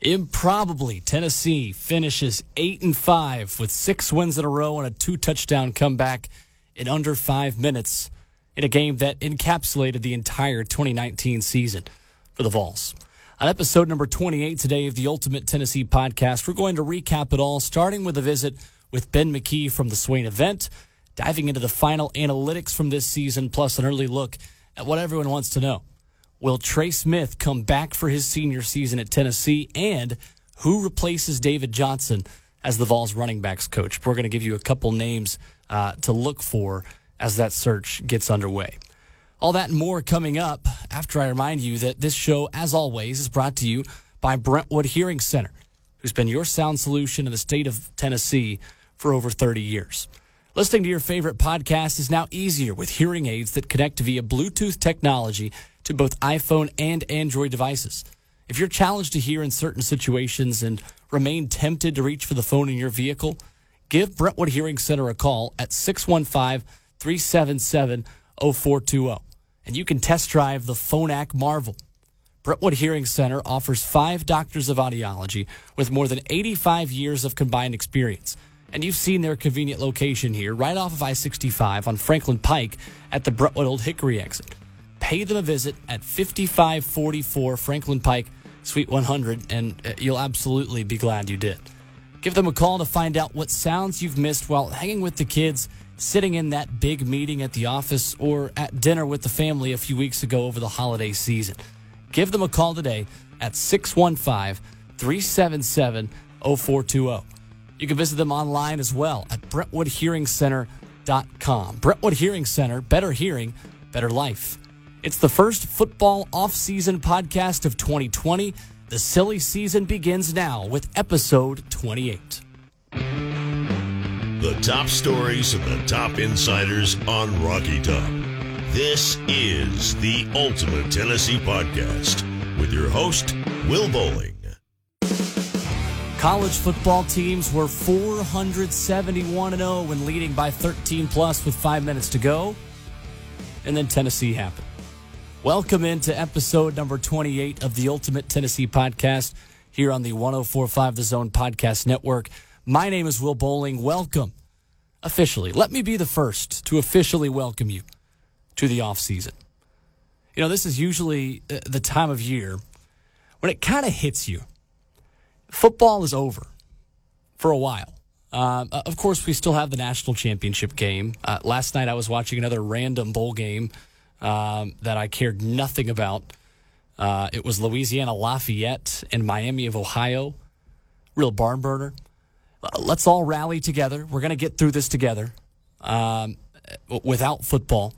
Improbably, Tennessee finishes 8 and 5 with 6 wins in a row and a two touchdown comeback in under 5 minutes in a game that encapsulated the entire 2019 season for the Vols. On episode number 28 today of the Ultimate Tennessee podcast, we're going to recap it all starting with a visit with Ben McKee from the Swain event, diving into the final analytics from this season plus an early look at what everyone wants to know. Will Trey Smith come back for his senior season at Tennessee? And who replaces David Johnson as the Vols running backs coach? We're going to give you a couple names uh, to look for as that search gets underway. All that and more coming up after I remind you that this show, as always, is brought to you by Brentwood Hearing Center, who's been your sound solution in the state of Tennessee for over 30 years. Listening to your favorite podcast is now easier with hearing aids that connect via Bluetooth technology to both iPhone and Android devices. If you're challenged to hear in certain situations and remain tempted to reach for the phone in your vehicle, give Brentwood Hearing Center a call at 615 377 0420 and you can test drive the Phonak Marvel. Brentwood Hearing Center offers five doctors of audiology with more than 85 years of combined experience. And you've seen their convenient location here, right off of I 65 on Franklin Pike at the Brentwood Old Hickory exit pay them a visit at 5544 Franklin Pike, Suite 100, and uh, you'll absolutely be glad you did. Give them a call to find out what sounds you've missed while hanging with the kids, sitting in that big meeting at the office, or at dinner with the family a few weeks ago over the holiday season. Give them a call today at 615 377 0420. You can visit them online as well at BrentwoodHearingCenter.com. Brentwood Hearing Center, better hearing, better life. It's the first football off-season podcast of 2020. The silly season begins now with episode 28. The top stories and the top insiders on Rocky Top. This is the Ultimate Tennessee Podcast with your host, Will Boling. College football teams were 471 0 when leading by 13 plus with five minutes to go. And then Tennessee happened. Welcome into episode number 28 of the Ultimate Tennessee Podcast here on the 1045 The Zone Podcast Network. My name is Will Boling. Welcome officially. Let me be the first to officially welcome you to the off season. You know, this is usually uh, the time of year when it kind of hits you. Football is over for a while. Um, of course, we still have the national championship game. Uh, last night, I was watching another random bowl game um, that I cared nothing about. Uh, it was Louisiana Lafayette and Miami of Ohio. Real barn burner. Let's all rally together. We're going to get through this together um, without football.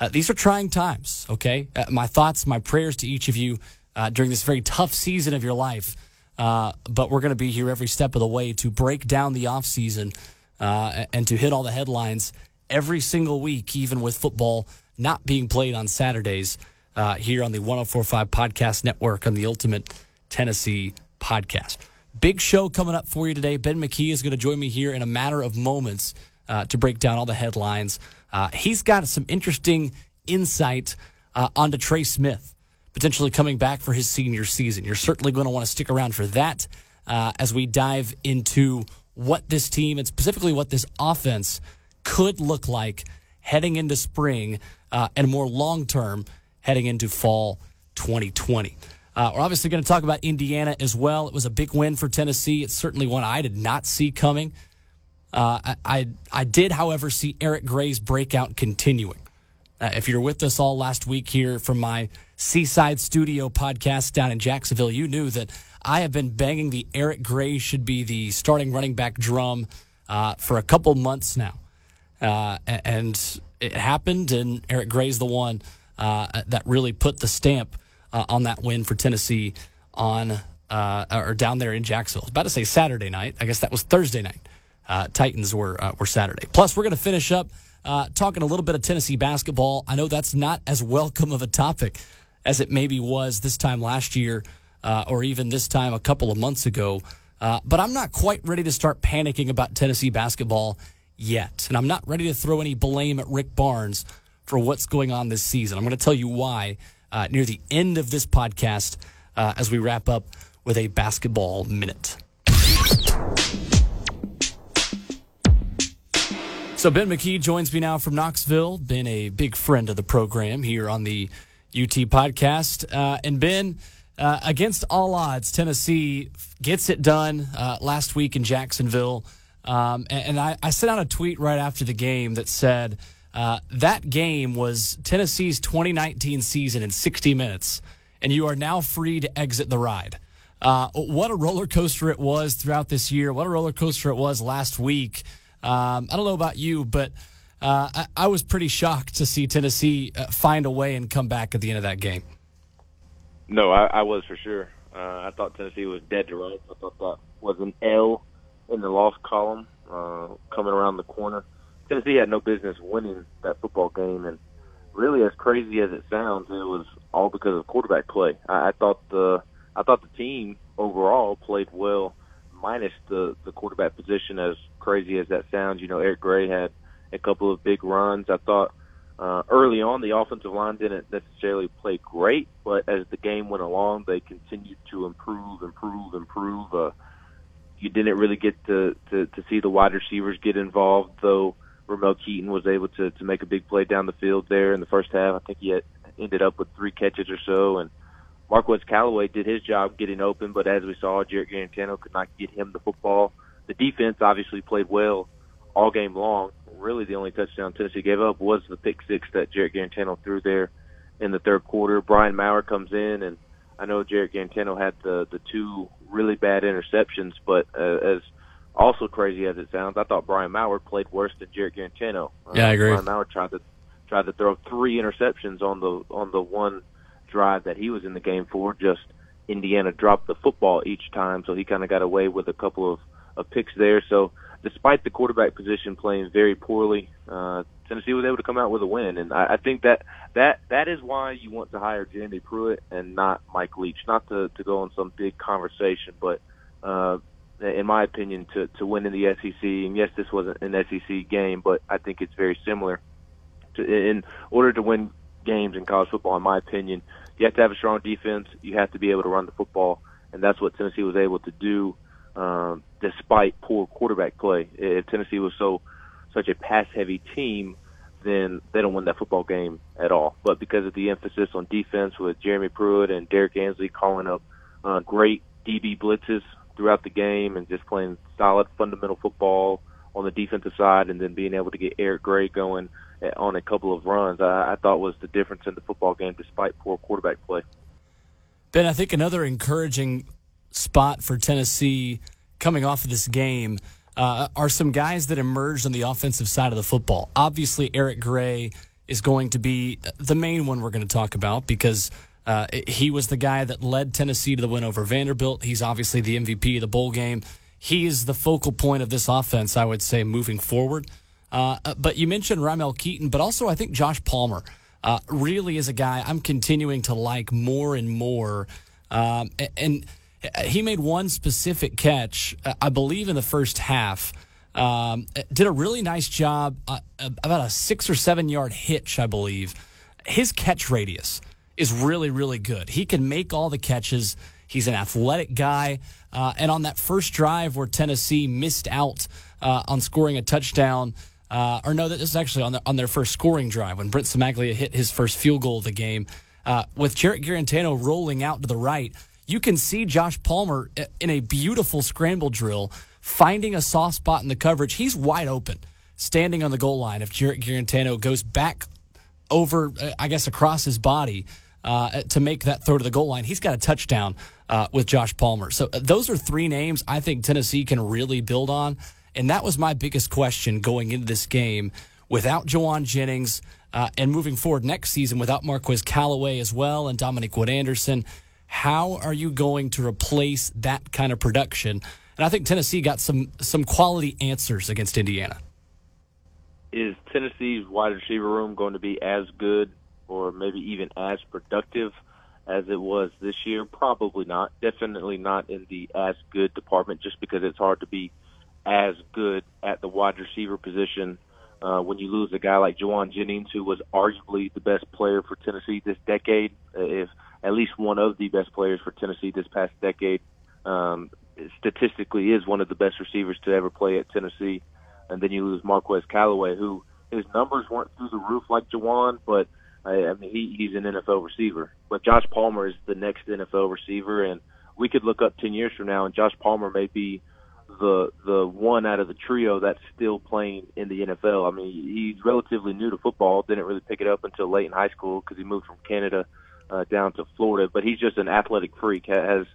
Uh, these are trying times, okay? Uh, my thoughts, my prayers to each of you uh, during this very tough season of your life. Uh, but we're going to be here every step of the way to break down the offseason uh, and to hit all the headlines every single week, even with football not being played on Saturdays uh, here on the 1045 Podcast Network on the Ultimate Tennessee Podcast. Big show coming up for you today. Ben McKee is going to join me here in a matter of moments uh, to break down all the headlines. Uh, he's got some interesting insight uh, onto Trey Smith potentially coming back for his senior season. You're certainly going to want to stick around for that uh, as we dive into what this team and specifically what this offense could look like heading into spring uh, and more long term heading into fall 2020. Uh, we're obviously going to talk about Indiana as well. It was a big win for Tennessee. It's certainly one I did not see coming. Uh, I, I, I did, however, see Eric Gray's breakout continuing. Uh, if you're with us all last week here from my Seaside Studio podcast down in Jacksonville, you knew that I have been banging the Eric Gray should be the starting running back drum uh, for a couple months now. Uh, and it happened, and Eric Gray's the one uh, that really put the stamp uh, on that win for Tennessee on uh, or down there in Jacksonville. I was about to say Saturday night. I guess that was Thursday night. Uh, Titans were uh, were Saturday. Plus, we're going to finish up talking a little bit of Tennessee basketball. I know that's not as welcome of a topic as it maybe was this time last year, or even this time a couple of months ago. but I'm not quite ready to start panicking about Tennessee basketball yet. And I'm not ready to throw any blame at Rick Barnes for what's going on this season. I'm going to tell you why uh, near the end of this podcast uh, as we wrap up with a basketball minute. So Ben McKee joins me now from Knoxville. Been a big friend of the program here on the UT podcast. Uh, and Ben, uh, against all odds, Tennessee gets it done uh, last week in Jacksonville. Um, and, and I, I, sent out a tweet right after the game that said uh, that game was Tennessee's 2019 season in 60 minutes, and you are now free to exit the ride. Uh, what a roller coaster it was throughout this year. What a roller coaster it was last week. Um, I don't know about you, but uh, I, I, was pretty shocked to see Tennessee uh, find a way and come back at the end of that game. No, I, I was for sure. Uh, I thought Tennessee was dead to rights. I thought that was an L in the loss column uh, coming around the corner. Tennessee had no business winning that football game, and really, as crazy as it sounds, it was all because of quarterback play. I, I thought the I thought the team overall played well, minus the the quarterback position. As crazy as that sounds, you know, Eric Gray had a couple of big runs. I thought uh, early on the offensive line didn't necessarily play great, but as the game went along, they continued to improve, improve, improve. Uh, you didn't really get to, to to see the wide receivers get involved, though. Ramel Keyton was able to to make a big play down the field there in the first half. I think he had ended up with three catches or so, and Marquez Callaway did his job getting open, but as we saw, Jarrett Guarantano could not get him the football. The defense obviously played well all game long. Really, the only touchdown Tennessee gave up was the pick six that Jarrett Guarantano threw there in the third quarter. Brian Maurer comes in, and I know Jarrett Guarantano had the the two really bad interceptions, but uh, as also crazy as it sounds, I thought Brian Maurer played worse than Jarrett Guarantano. Uh, yeah, I agree. Brian Maurer tried to tried to throw three interceptions on the on the one drive that he was in the game for. Just Indiana dropped the football each time, so he kind of got away with a couple of, of picks there. So despite the quarterback position playing very poorly, uh, Tennessee was able to come out with a win, and I, I think that that that is why you want to hire Jeremy Pruitt and not Mike Leach. Not to to go on some big conversation, but uh, in my opinion, to to win in the SEC. And yes, this wasn't an SEC game, but I think it's very similar. To, in order to win games in college football, in my opinion, you have to have a strong defense. You have to be able to run the football, and that's what Tennessee was able to do, um, despite poor quarterback play. If Tennessee was so such a pass-heavy team, then they don't win that football game at all. But because of the emphasis on defense with Jeremy Pruitt and Derek Ansley calling up uh, great DB blitzes throughout the game and just playing solid fundamental football on the defensive side, and then being able to get Eric Gray going on a couple of runs, I, I thought was the difference in the football game despite poor quarterback play. Ben, I think another encouraging spot for Tennessee coming off of this game uh, are some guys that emerged on the offensive side of the football. Obviously, Eric Gray is going to be the main one we're going to talk about because uh, he was the guy that led Tennessee to the win over Vanderbilt. He's obviously the MVP of the bowl game. He is the focal point of this offense, I would say, moving forward. Uh, but you mentioned Ramel Keyton, but also I think Josh Palmer uh, really is a guy I'm continuing to like more and more. Um, and he made one specific catch, uh, I believe, in the first half. Um, did a really nice job, uh, about a six or seven yard hitch, I believe. His catch radius is really, really good. He can make all the catches. He's an athletic guy. Uh, and on that first drive where Tennessee missed out uh, on scoring a touchdown, uh, or no, this is actually on, the, on their first scoring drive when Brent Cimaglia hit his first field goal of the game. Uh, with Jarrett Guarantano rolling out to the right, you can see Josh Palmer in a beautiful scramble drill finding a soft spot in the coverage. He's wide open, standing on the goal line. If Jarrett Guarantano goes back over, uh, I guess, across his body uh, to make that throw to the goal line, he's got a touchdown uh, with Josh Palmer. So those are three names I think Tennessee can really build on. And that was my biggest question going into this game without Jauan Jennings uh, and moving forward next season without Marquez Callaway as well and Dominick Wood Anderson. How are you going to replace that kind of production? And I think Tennessee got some some quality answers against Indiana. Is Tennessee's wide receiver room going to be as good or maybe even as productive as it was this year? Probably not. Definitely not in the as good department just because it's hard to be – as good at the wide receiver position uh, when you lose a guy like Jauan Jennings, who was arguably the best player for Tennessee this decade. Uh, if at least one of the best players for Tennessee this past decade. Um, statistically, is one of the best receivers to ever play at Tennessee. And then you lose Marquez Callaway, who his numbers weren't through the roof like Jauan, but I, I mean he, he's an NFL receiver. But Josh Palmer is the next NFL receiver, and we could look up ten years from now, and Josh Palmer may be the the one out of the trio that's still playing in the NFL. I mean, he's relatively new to football. Didn't really pick it up until late in high school because he moved from Canada uh, down to Florida. But he's just an athletic freak. Has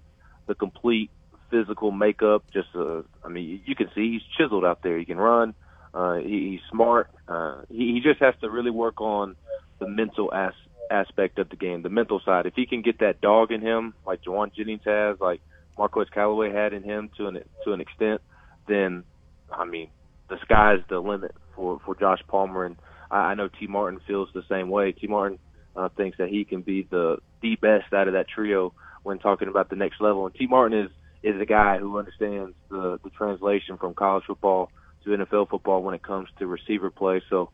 the complete physical makeup. Just, uh, I mean, you can see he's chiseled out there. He can run. Uh, he, he's smart. Uh, he, he just has to really work on the mental as, aspect of the game, the mental side. If he can get that dog in him, like Jauan Jennings has, like Marquez Callaway had in him to an to an extent, then I mean the sky's the limit for for Josh Palmer, and I, I know Tee Martin feels the same way. Tee Martin uh, thinks that he can be the the best out of that trio when talking about the next level, and Tee Martin is is a guy who understands the the translation from college football to NFL football when it comes to receiver play. So,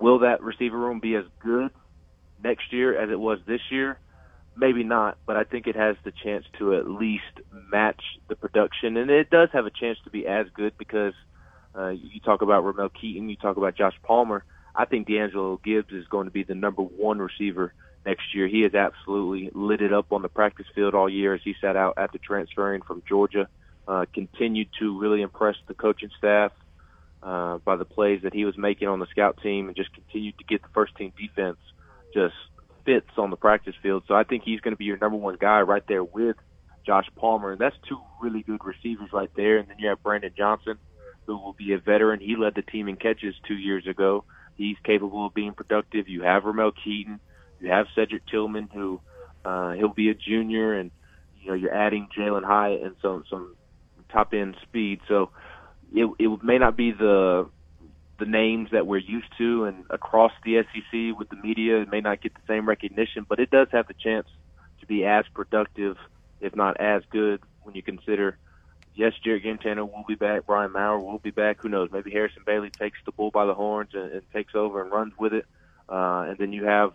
will that receiver room be as good next year as it was this year? maybe not, but I think it has the chance to at least match the production, and it does have a chance to be as good because uh, you talk about Ramel Keyton, you talk about Josh Palmer. I think D'Angelo Gibbs is going to be the number one receiver next year. He has absolutely lit it up on the practice field all year as he sat out after transferring from Georgia. Uh, continued to really impress the coaching staff uh, by the plays that he was making on the scout team, and just continued to get the first team defense just fits on the practice field. So I think he's going to be your number one guy right there with Josh Palmer. And that's two really good receivers right there. And then you have Brandon Johnson, who will be a veteran. He led the team in catches two years ago. He's capable of being productive. You have Ramel Keyton, You have Cedric Tillman, who uh, he'll be a junior, and you know you're adding Jalin Hyatt and some some top end speed. So it it may not be the the names that we're used to and across the SEC with the media. It may not get the same recognition, but it does have the chance to be as productive, if not as good, when you consider. Yes, Jarrett Guarantano will be back. Brian Maurer will be back. Who knows? Maybe Harrison Bailey takes the bull by the horns and, and takes over and runs with it. Uh, and then you have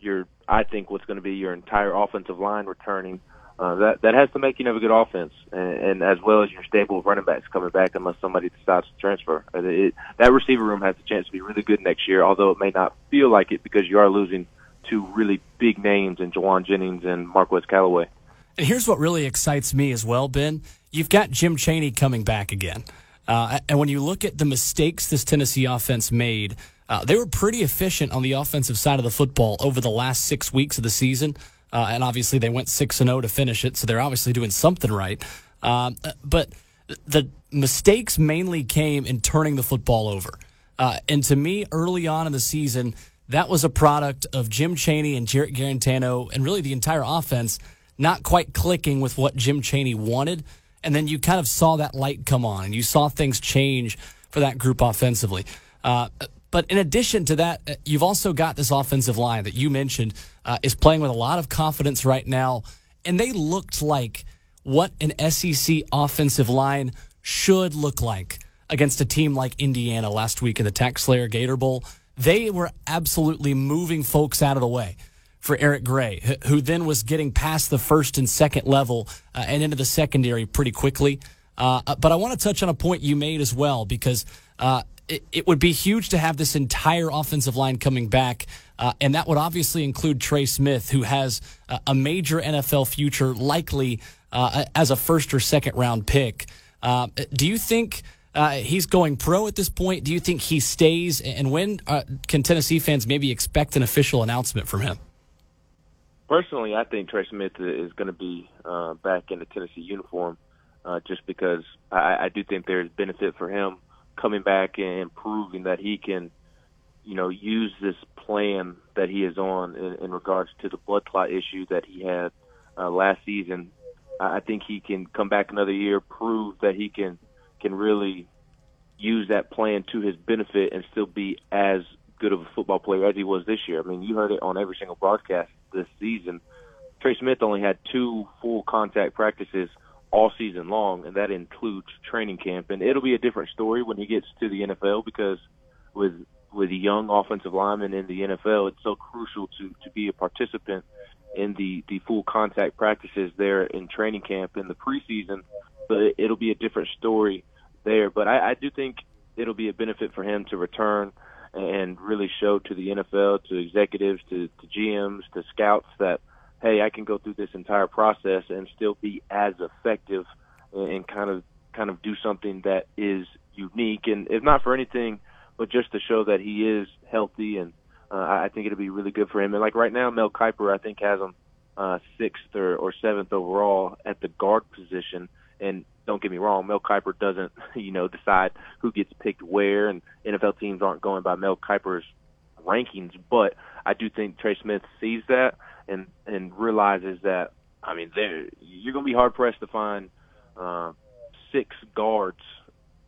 your, I think, what's going to be your entire offensive line returning uh, that that has the making of a good offense, and, and as well as your stable of running backs coming back, unless somebody decides to transfer. Uh, it, that receiver room has a chance to be really good next year, although it may not feel like it because you are losing two really big names in Jauan Jennings and Marquez Callaway. And here's what really excites me as well, Ben. You've got Jim Chaney coming back again. Uh, and when you look at the mistakes this Tennessee offense made, uh, they were pretty efficient on the offensive side of the football over the last six weeks of the season. Uh, and obviously, they went 6 and 0 to finish it, so they're obviously doing something right. Um, but the mistakes mainly came in turning the football over. Uh, and to me, early on in the season, that was a product of Jim Chaney and Jarrett Guarantano and really the entire offense not quite clicking with what Jim Chaney wanted. And then you kind of saw that light come on and you saw things change for that group offensively. Uh, but in addition to that, uh, you've also got this offensive line that you mentioned uh, is playing with a lot of confidence right now. And they looked like what an SEC offensive line should look like against a team like Indiana last week in the Tax Slayer Gator Bowl. They were absolutely moving folks out of the way for Eric Gray, who then was getting past the first and second level uh, and into the secondary pretty quickly. Uh, but I want to touch on a point you made as well because uh, it, it, would be huge to have this entire offensive line coming back. Uh, and that would obviously include Trey Smith, who has uh, a major NFL future, likely uh, as a first or second round pick. Uh, do you think uh, he's going pro at this point? Do you think he stays? And when uh, can Tennessee fans maybe expect an official announcement from him? Personally, I think Trey Smith is going to be back in the Tennessee uniform just because I, I do think there's benefit for him coming back and proving that he can, you know, use this plan that he is on in, in regards to the blood clot issue that he had uh, last season. I think he can come back another year, prove that he can can really use that plan to his benefit and still be as good of a football player as he was this year. I mean, you heard it on every single broadcast this season. Trey Smith only had two full contact practices all season long, and that includes training camp. And it'll be a different story when he gets to the NFL because with with young offensive linemen in the NFL, it's so crucial to to be a participant in the the full contact practices there in training camp in the preseason, but it'll be a different story there. But I, I do think it'll be a benefit for him to return and really show to the NFL, to executives, to, to GMs, to scouts that hey, I can go through this entire process and still be as effective and kind of kind of do something that is unique and if not for anything, but just to show that he is healthy and uh, I think it'll be really good for him. And like right now, Mel Kiper, I think has him uh, sixth or, or seventh overall at the guard position. And don't get me wrong, Mel Kiper doesn't, you know, decide who gets picked where, and NFL teams aren't going by Mel Kiper's rankings. But I do think Trey Smith sees that and and realizes that. I mean, there you're going to be hard pressed to find uh, six guards,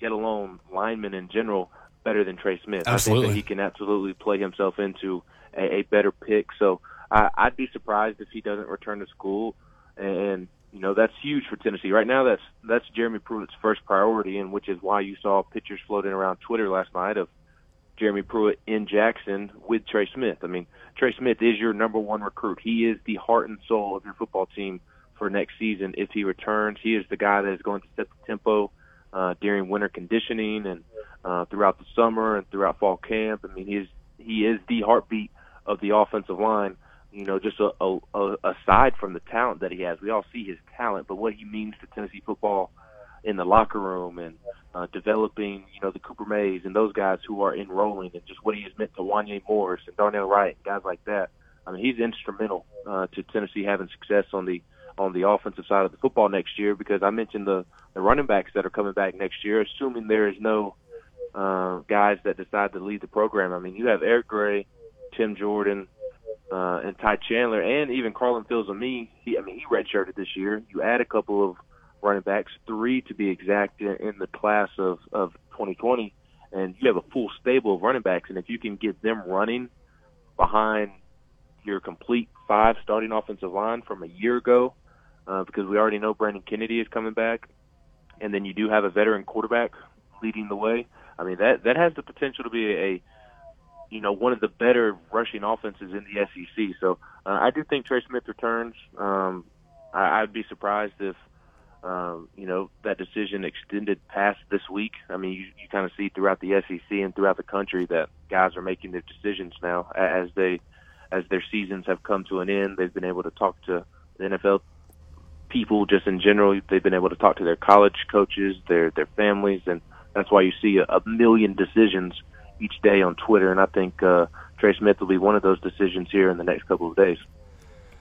let alone linemen in general, better than Trey Smith. Absolutely. I think that he can absolutely play himself into a, a better pick. So I, I'd be surprised if he doesn't return to school. And you know that's huge for Tennessee right now. That's that's Jeremy Pruitt's first priority, and which is why you saw pictures floating around Twitter last night of Jeremy Pruitt in Jackson with Trey Smith. I mean, Trey Smith is your number one recruit. He is the heart and soul of your football team for next season if he returns. He is the guy that is going to set the tempo uh, during winter conditioning and uh, throughout the summer and throughout fall camp. I mean, he is he is the heartbeat of the offensive line. You know, just a, a, a, aside from the talent that he has, we all see his talent, but what he means to Tennessee football in the locker room and uh, developing, you know, the Cooper Mays and those guys who are enrolling, and just what he has meant to Wanya Morris and Darnell Wright, guys like that. I mean, he's instrumental uh, to Tennessee having success on the on the offensive side of the football next year. Because I mentioned the the running backs that are coming back next year, assuming there is no uh, guys that decide to leave the program. I mean, you have Eric Gray, Tim Jordan, uh, and Ty Chandler, and even Carlin Fields and me. He, I mean, he redshirted this year. You add a couple of running backs, three to be exact, in, in the class of of 2020, and you have a full stable of running backs. And if you can get them running behind your complete five starting offensive line from a year ago, uh, because we already know Brandon Kennedy is coming back, and then you do have a veteran quarterback leading the way. I mean that that has the potential to be a, a you know one of the better rushing offenses in the SEC. So uh, I do think Trey Smith returns. Um, I, I'd be surprised if um, you know that decision extended past this week. I mean, you, you kind of see throughout the SEC and throughout the country that guys are making their decisions now as they as their seasons have come to an end. They've been able to talk to the NFL people just in general. They've been able to talk to their college coaches, their their families, and that's why you see a, a million decisions each day on Twitter. And I think uh, Trey Smith will be one of those decisions here in the next couple of days.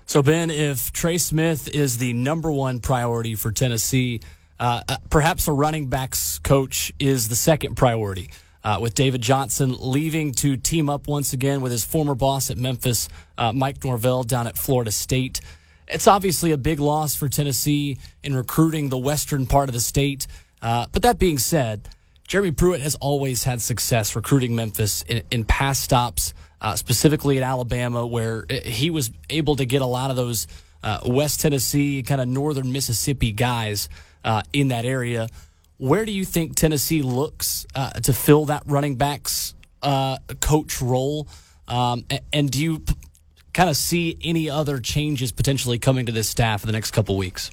So, Ben, if Trey Smith is the number one priority for Tennessee, uh, uh perhaps a running backs coach is the second priority. Uh, with David Johnson leaving to team up once again with his former boss at Memphis, uh, Mike Norvell, down at Florida State. It's obviously a big loss for Tennessee in recruiting the western part of the state. Uh, but that being said, Jeremy Pruitt has always had success recruiting Memphis in, in past stops, uh, specifically at Alabama, where he was able to get a lot of those uh, West Tennessee, kind of northern Mississippi guys uh, in that area. Where do you think Tennessee looks uh, to fill that running backs uh, coach role? Um, and do you kind of see any other changes potentially coming to this staff in the next couple weeks?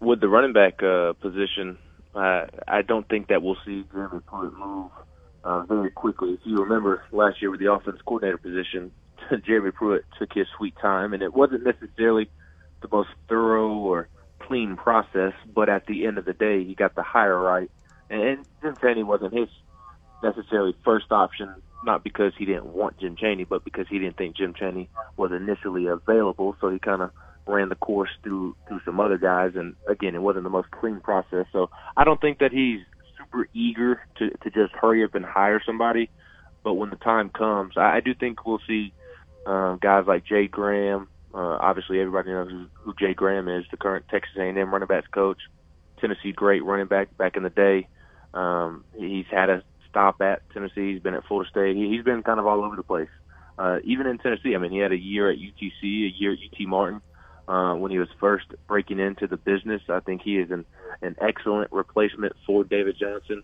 With the running back uh, position, uh, I don't think that we'll see Jeremy Pruitt move uh, very quickly. If you remember last year with the offense coordinator position, Jeremy Pruitt took his sweet time, and it wasn't necessarily the most thorough or clean process, but at the end of the day, he got the hire right. And Jim Chaney wasn't his necessarily first option, not because he didn't want Jim Chaney, but because he didn't think Jim Chaney was initially available. So he kind of ran the course through through some other guys, and again, it wasn't the most clean process. So I don't think that he's super eager to to just hurry up and hire somebody. But when the time comes, I, I do think we'll see uh, guys like Jay Graham. Uh, obviously, everybody knows who, who Jay Graham is, the current Texas A&M running backs coach, Tennessee great running back back in the day. Um, he's had a stop at Tennessee. He's been at Florida State. He, he's been kind of all over the place. Uh, even in Tennessee, I mean, he had a year at UTC, a year at UT Martin uh, when he was first breaking into the business. I think he is an, an excellent replacement for David Johnson,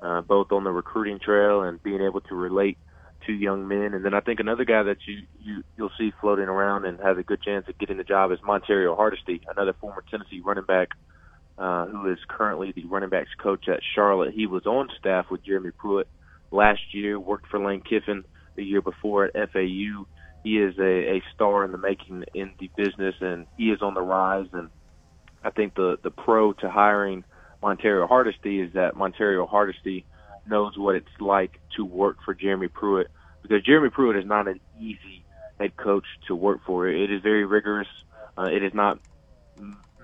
uh, both on the recruiting trail and being able to relate two young men. And then I think another guy that you, you you'll see floating around and has a good chance of getting the job is Montario Hardesty, another former Tennessee running back uh, who is currently the running backs coach at Charlotte. He was on staff with Jeremy Pruitt last year, worked for Lane Kiffin the year before at FAU. He is a, a star in the making in the business, and he is on the rise. And I think the the pro to hiring Montario Hardesty is that Montario Hardesty knows what it's like to work for Jeremy Pruitt because Jeremy Pruitt is not an easy head coach to work for. It is very rigorous. Uh, it is not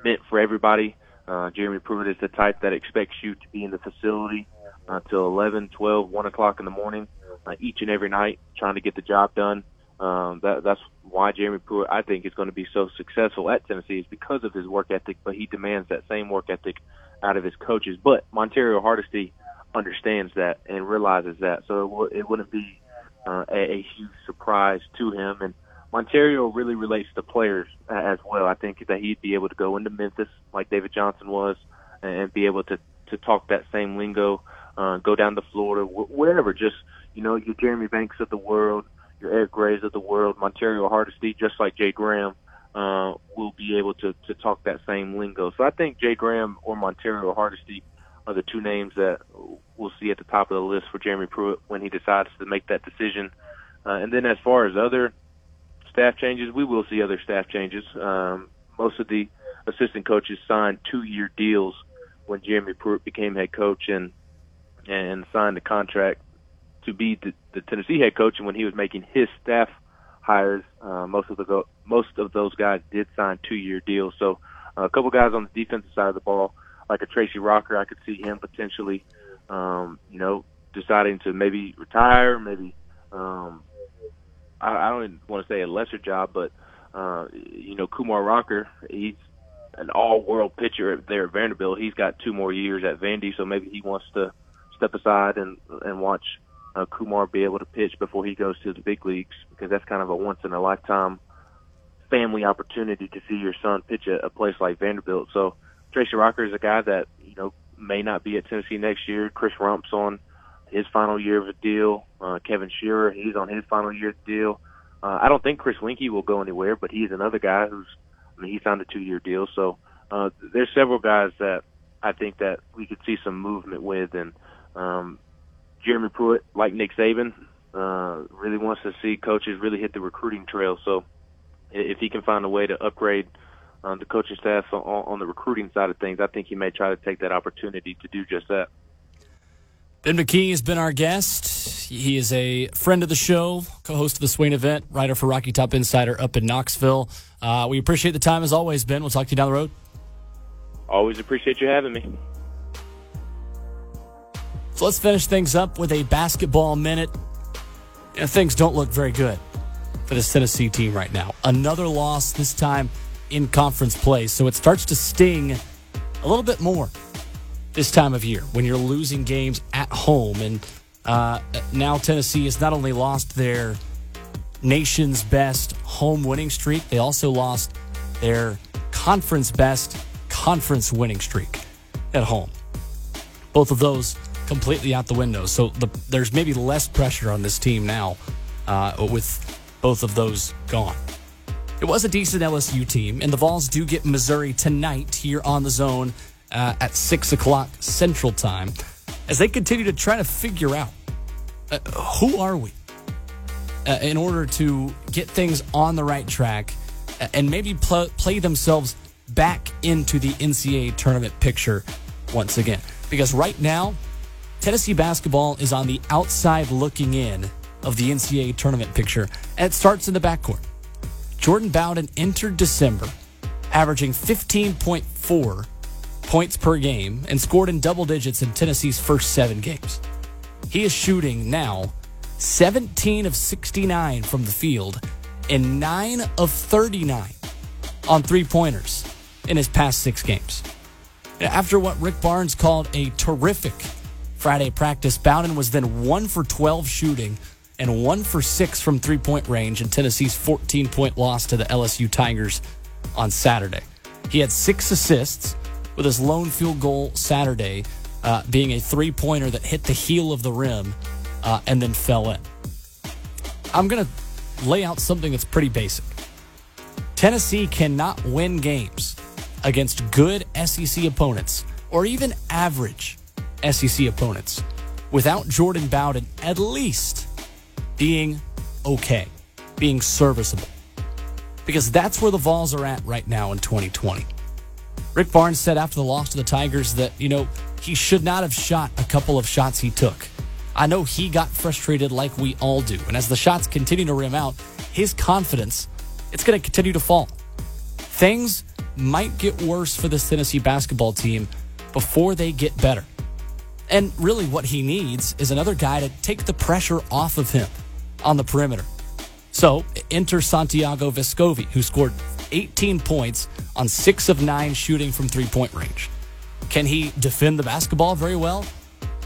meant for everybody. Uh, Jeremy Pruitt is the type that expects you to be in the facility uh, till 11, 12, 1 o'clock in the morning uh, each and every night trying to get the job done. Um, that, that's why Jeremy Pruitt, I think, is going to be so successful at Tennessee is because of his work ethic, but he demands that same work ethic out of his coaches. But Montario Hardesty understands that and realizes that, so it, w- it wouldn't be uh, a, a huge surprise to him. And Montario really relates to players as well. I think that he'd be able to go into Memphis like David Johnson was and be able to to talk that same lingo, uh, go down to Florida, wh- wherever. Just you know, your Jeremy Banks of the world, your Eric Grays of the world, Montario Hardesty, just like Jay Graham, uh, will be able to to talk that same lingo. So I think Jay Graham or Montario Hardesty are the two names that we'll see at the top of the list for Jeremy Pruitt when he decides to make that decision. Uh, and then as far as other staff changes, we will see other staff changes. Um, most of the assistant coaches signed two-year deals when Jeremy Pruitt became head coach and and signed a contract to be the, the Tennessee head coach. And when he was making his staff hires, uh, most of the most of those guys did sign two-year deals. So uh, a couple guys on the defensive side of the ball, like a Tracy Rocker, I could see him potentially, um, you know, deciding to maybe retire, maybe um, I, I don't even want to say a lesser job, but uh, you know, Kumar Rocker, he's an all-world pitcher there at Vanderbilt. He's got two more years at Vandy, so maybe he wants to step aside and and watch uh, Kumar be able to pitch before he goes to the big leagues because that's kind of a once in a lifetime family opportunity to see your son pitch at a place like Vanderbilt. So Tracy Rocker is a guy that you know may not be at Tennessee next year. Chris Rumph's on his final year of a deal. Uh, Kevin Sherrer, he's on his final year of the deal. Uh, I don't think Chris Weinke will go anywhere, but he's another guy who's, I mean, he signed a two-year deal. So uh, there's several guys that I think that we could see some movement with, and um, Jeremy Pruitt, like Nick Saban, uh, really wants to see coaches really hit the recruiting trail. So if he can find a way to upgrade uh, the coaching staff on, on the recruiting side of things, I think he may try to take that opportunity to do just that. Ben McKee has been our guest. He is a friend of the show, co host of the Swain event, writer for Rocky Top Insider up in Knoxville. Uh, we appreciate the time as always, Ben. We'll talk to you down the road. Always appreciate you having me. So let's finish things up with a basketball minute. Know, things don't look very good for this Tennessee team right now. Another loss, this time in conference play. So it starts to sting a little bit more this time of year when you're losing games at home. And uh, now Tennessee has not only lost their nation's best home winning streak, they also lost their conference best conference winning streak at home. Both of those completely out the window. So the, there's maybe less pressure on this team now uh, with both of those gone. It was a decent LSU team, and the Vols do get Missouri tonight here on the zone uh, at 6 o'clock Central Time as they continue to try to figure out uh, who are we uh, in order to get things on the right track uh, and maybe pl- play themselves back into the NCAA tournament picture once again. Because right now, Tennessee basketball is on the outside looking in of the NCAA tournament picture, and it starts in the backcourt. Jordan Bowden entered December averaging 15.4 points per game and scored in double digits in Tennessee's first seven games. He is shooting now 17 of 69 from the field and 9 of 39 on three pointers in his past six games. After what Rick Barnes called a terrific Friday practice, Bowden was then 1 for 12 shooting and 1 for 6 from three point range in Tennessee's 14 point loss to the LSU Tigers on Saturday. He had six assists with his lone field goal Saturday uh, being a three pointer that hit the heel of the rim uh, and then fell in. I'm going to lay out something that's pretty basic. Tennessee cannot win games against good SEC opponents or even average SEC opponents without Jordan Bowden at least being okay, being serviceable. Because that's where the Vols are at right now in 2020. Rick Barnes said after the loss to the Tigers that, you know, he should not have shot a couple of shots he took. I know he got frustrated like we all do. And as the shots continue to rim out, his confidence, it's going to continue to fall. Things might get worse for this Tennessee basketball team before they get better. And really, what he needs is another guy to take the pressure off of him on the perimeter. So, enter Santiago Vescovi, who scored 18 points on six of nine shooting from three point range. Can he defend the basketball very well?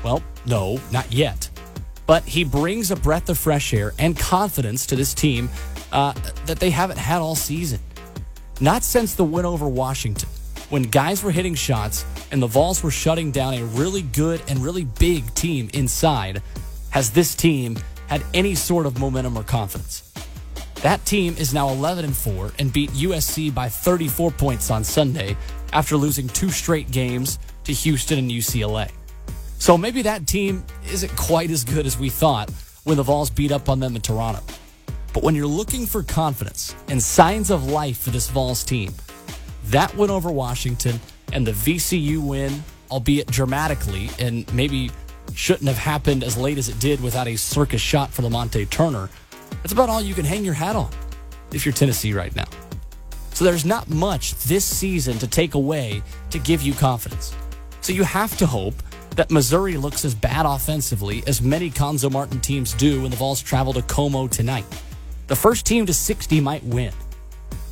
Well, no, not yet. But he brings a breath of fresh air and confidence to this team uh, that they haven't had all season. Not since the win over Washington, when guys were hitting shots and the Vols were shutting down a really good and really big team inside, has this team had any sort of momentum or confidence. That team is now 11 and 4 and beat USC by 34 points on Sunday after losing two straight games to Houston and UCLA. So maybe that team isn't quite as good as we thought when the Vols beat up on them in Toronto. But when you're looking for confidence and signs of life for this Vols team, that win over Washington and the VCU win, albeit dramatically, and maybe shouldn't have happened as late as it did without a circus shot for Lamonte Turner, that's about all you can hang your hat on if you're Tennessee right now. So there's not much this season to take away to give you confidence. So you have to hope that Missouri looks as bad offensively as many Cuonzo Martin teams do when the Vols travel to Como tonight. The first team to 60 might win.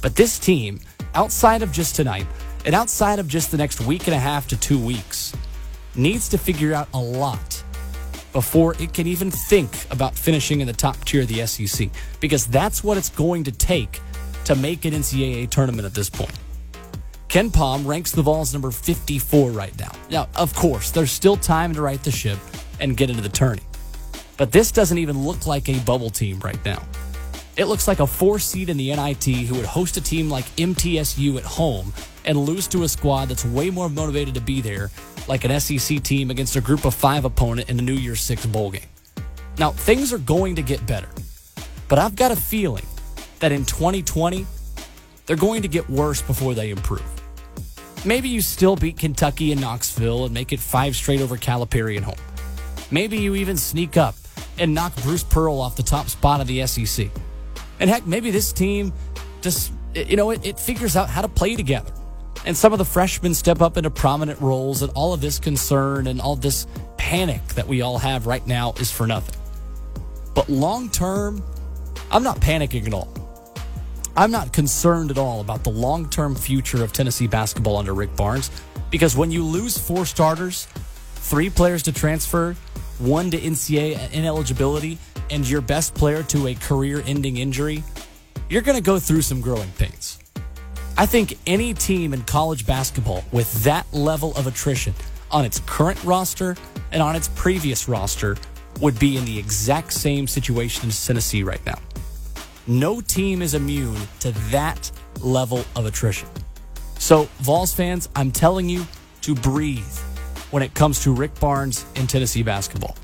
But this team, outside of just tonight, and outside of just the next week and a half to two weeks, needs to figure out a lot before it can even think about finishing in the top tier of the SEC, because that's what it's going to take to make an NCAA tournament at this point. KenPom ranks the Vols number 54 right now. Now, of course, there's still time to right the ship and get into the tourney. But this doesn't even look like a bubble team right now. It looks like a four seed in the NIT who would host a team like MTSU at home and lose to a squad that's way more motivated to be there, like an SEC team against a group of five opponent in the New Year's Six bowl game. Now, things are going to get better, but I've got a feeling that in 2020, they're going to get worse before they improve. Maybe you still beat Kentucky and Knoxville and make it five straight over Calipari and home. Maybe you even sneak up and knock Bruce Pearl off the top spot of the SEC. And heck, maybe this team just, you know, it, it figures out how to play together. And some of the freshmen step up into prominent roles, and all of this concern and all this panic that we all have right now is for nothing. But long term, I'm not panicking at all. I'm not concerned at all about the long term future of Tennessee basketball under Rick Barnes because when you lose four starters, three players to transfer, one to NCAA ineligibility, and your best player to a career ending injury, you're going to go through some growing pains. I think any team in college basketball with that level of attrition on its current roster and on its previous roster would be in the exact same situation as Tennessee right now. No team is immune to that level of attrition. So, Vols fans, I'm telling you to breathe when it comes to Rick Barnes and Tennessee basketball.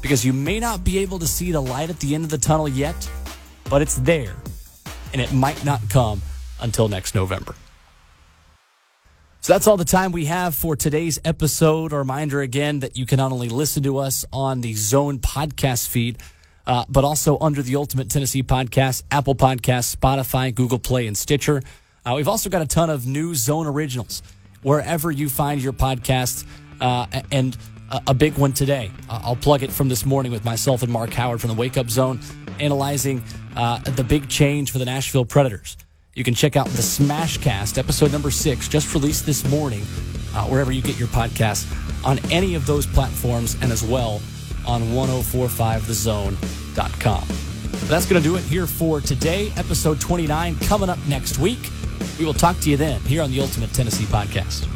Because you may not be able to see the light at the end of the tunnel yet, but it's there, and it might not come until next November. So that's all the time we have for today's episode. A reminder again that you can not only listen to us on the Zone podcast feed, uh, but also under the Ultimate Tennessee podcast, Apple Podcasts, Spotify, Google Play, and Stitcher. Uh, we've also got a ton of new Zone originals wherever you find your podcasts, uh, and a, big one today. I'll plug it from this morning with myself and Mark Howard from the Wake Up Zone, analyzing uh, the big change for the Nashville Predators. You can check out the Smashcast, episode number six, just released this morning, uh, wherever you get your podcasts, on any of those platforms, and as well on 1045thezone.com. That's going to do it here for today, episode 29, coming up next week. We will talk to you then here on the Ultimate Tennessee Podcast.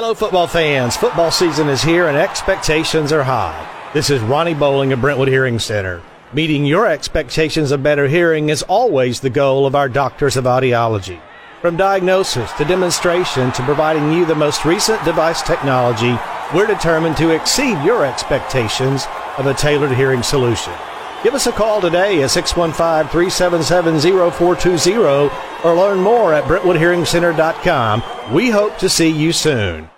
Hello, football fans. Football season is here and expectations are high. This is Ronnie Bowling of Brentwood Hearing Center. Meeting your expectations of better hearing is always the goal of our doctors of audiology. From diagnosis to demonstration to providing you the most recent device technology, we're determined to exceed your expectations of a tailored hearing solution. Give us a call today at 615 377 0420 or learn more at BrentwoodHearingCenter.com. We hope to see you soon.